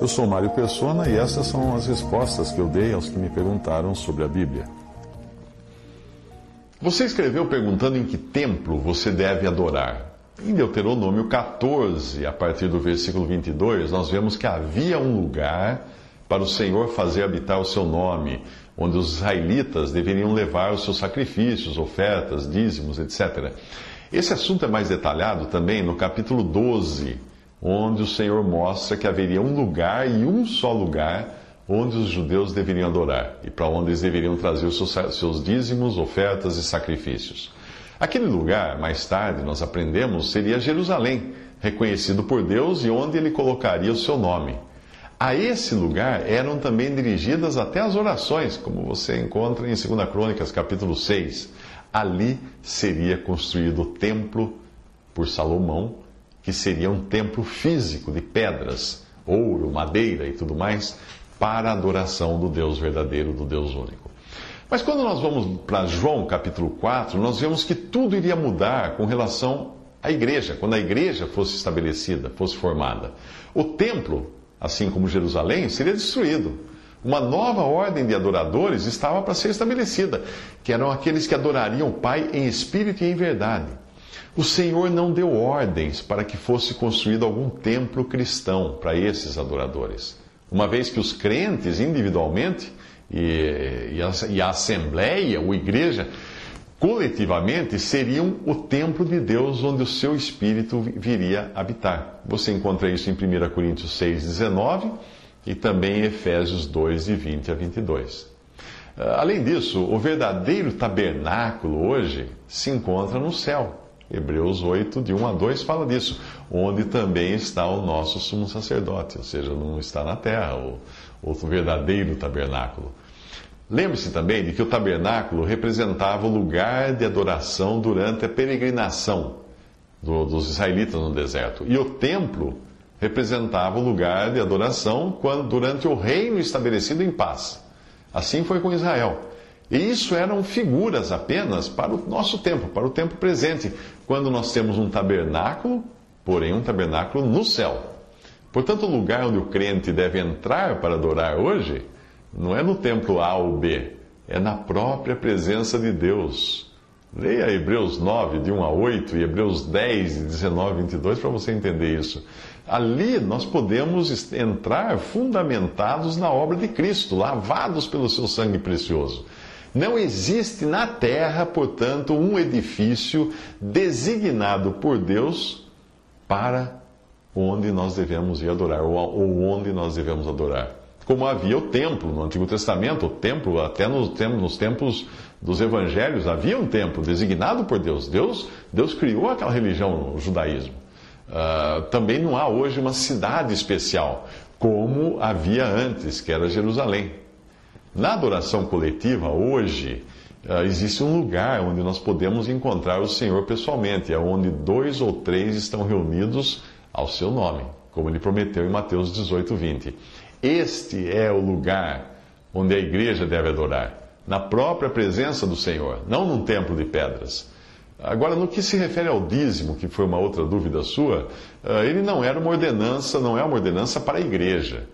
Eu sou Mário Persona e essas são as respostas que eu dei aos que me perguntaram sobre a Bíblia. Você escreveu perguntando em que templo você deve adorar. Em Deuteronômio 14, a partir do versículo 22, nós vemos que havia um lugar para o Senhor fazer habitar o seu nome, onde os israelitas deveriam levar os seus sacrifícios, ofertas, dízimos, etc. Esse assunto é mais detalhado também no capítulo 12, onde o Senhor mostra que haveria um lugar e um só lugar onde os judeus deveriam adorar e para onde eles deveriam trazer os seus, dízimos, ofertas e sacrifícios. Aquele lugar, mais tarde, nós aprendemos, seria Jerusalém, reconhecido por Deus e onde ele colocaria o seu nome. A esse lugar eram também dirigidas até as orações, como você encontra em 2 Crônicas, capítulo 6. Ali seria construído o templo por Salomão, que seria um templo físico de pedras, ouro, madeira e tudo mais, para a adoração do Deus verdadeiro, do Deus único. Mas quando nós vamos para João capítulo 4, nós vemos que tudo iria mudar com relação à igreja, quando a igreja fosse estabelecida, fosse formada. O templo, assim como Jerusalém, seria destruído. Uma nova ordem de adoradores estava para ser estabelecida, que eram aqueles que adorariam o Pai em espírito e em verdade. O Senhor não deu ordens para que fosse construído algum templo cristão para esses adoradores, uma vez que os crentes individualmente e, e, a, e a Assembleia, ou Igreja, coletivamente seriam o templo de Deus onde o seu Espírito viria habitar. Você encontra isso em 1 Coríntios 6, 19 e também em Efésios 2, de 20 a 22. Ah, além disso, o verdadeiro tabernáculo hoje se encontra no céu. Hebreus 8, de 1 a 2, fala disso, onde também está o nosso sumo sacerdote, ou seja, não está na terra, o, o verdadeiro tabernáculo. Lembre-se também de que o tabernáculo representava o lugar de adoração durante a peregrinação do, dos israelitas no deserto, e o templo representava o lugar de adoração quando, durante o reino estabelecido em paz. Assim foi com Israel. E isso eram figuras apenas para o nosso tempo, para o tempo presente, quando nós temos um tabernáculo, porém um tabernáculo no céu. Portanto, o lugar onde o crente deve entrar para adorar hoje não é no templo A ou B, é na própria presença de Deus. Leia Hebreus 9, de 1 a 8, e Hebreus 10, de 19 a 22, para você entender isso. Ali nós podemos entrar fundamentados na obra de Cristo, lavados pelo seu sangue precioso. Não existe na terra, portanto, um edifício designado por Deus para onde nós devemos ir adorar, ou onde nós devemos adorar. Como havia o templo no Antigo Testamento, o templo, até nos, tempos dos evangelhos, havia um templo designado por Deus. Deus, Deus criou aquela religião, o judaísmo. Uh, também não há hoje uma cidade especial, como havia antes, que era Jerusalém. Na adoração coletiva, hoje, uh, existe um lugar onde nós podemos encontrar o Senhor pessoalmente, é onde dois ou três estão reunidos ao seu nome, como ele prometeu em Mateus 18, 20. Este é o lugar onde a igreja deve adorar, na própria presença do Senhor, não num templo de pedras. Agora, no que se refere ao dízimo, que foi uma outra dúvida sua, uh, ele não era uma ordenança, não é uma ordenança para a igreja.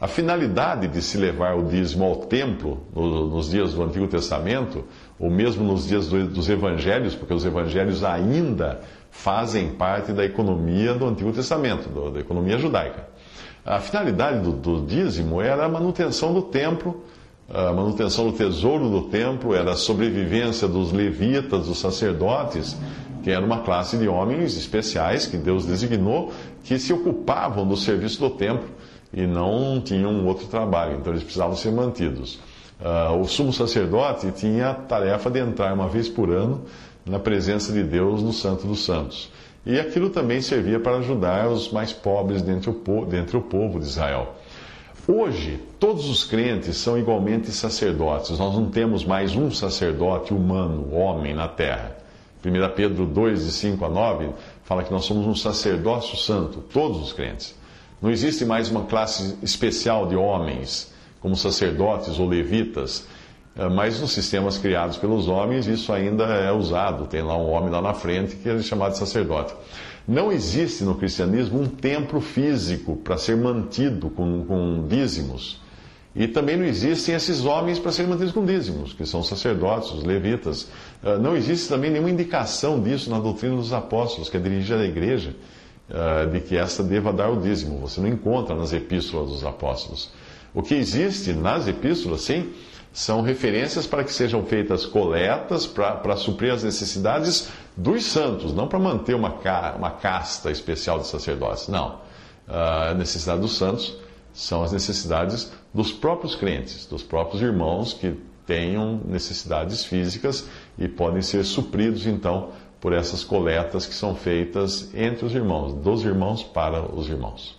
A finalidade de se levar o dízimo ao templo no, nos dias do Antigo Testamento, ou mesmo nos dias do, dos evangelhos, porque os evangelhos ainda fazem parte da economia do Antigo Testamento, da economia judaica. A finalidade do, do dízimo era a manutenção do templo, a manutenção do tesouro do templo, era a sobrevivência dos levitas, dos sacerdotes, que era uma classe de homens especiais que Deus designou, que se ocupavam do serviço do templo e não tinham outro trabalho, então eles precisavam ser mantidos. Uh, o sumo sacerdote tinha a tarefa de entrar uma vez por ano na presença de Deus no Santo dos Santos. E aquilo também servia para ajudar os mais pobres dentre o, dentre o povo de Israel. Hoje, todos os crentes são igualmente sacerdotes. Nós não temos mais um sacerdote humano, homem, na terra. 1 Pedro 2, de 5 a 9, fala que nós somos um sacerdócio santo, todos os crentes. Não existe mais uma classe especial de homens, como sacerdotes ou levitas, eh, mas nos sistemas criados pelos homens isso ainda é usado. Tem lá um homem lá na frente que é chamado de sacerdote. Não existe no cristianismo um templo físico para ser mantido com, com dízimos. E também não existem esses homens para serem mantidos com dízimos, que são sacerdotes, os levitas. Eh, não existe também nenhuma indicação disso na doutrina dos apóstolos, que é dirigida à igreja, de que esta deva dar o dízimo. Você não encontra nas epístolas dos apóstolos. O que existe nas epístolas, sim, são referências para que sejam feitas coletas para suprir as necessidades dos santos, não para manter uma, uma casta especial de sacerdotes. Não. Ah, a necessidade dos santos são as necessidades dos próprios crentes, dos próprios irmãos que tenham necessidades físicas e podem ser supridos, então, por essas coletas que são feitas entre os irmãos, dos irmãos para os irmãos.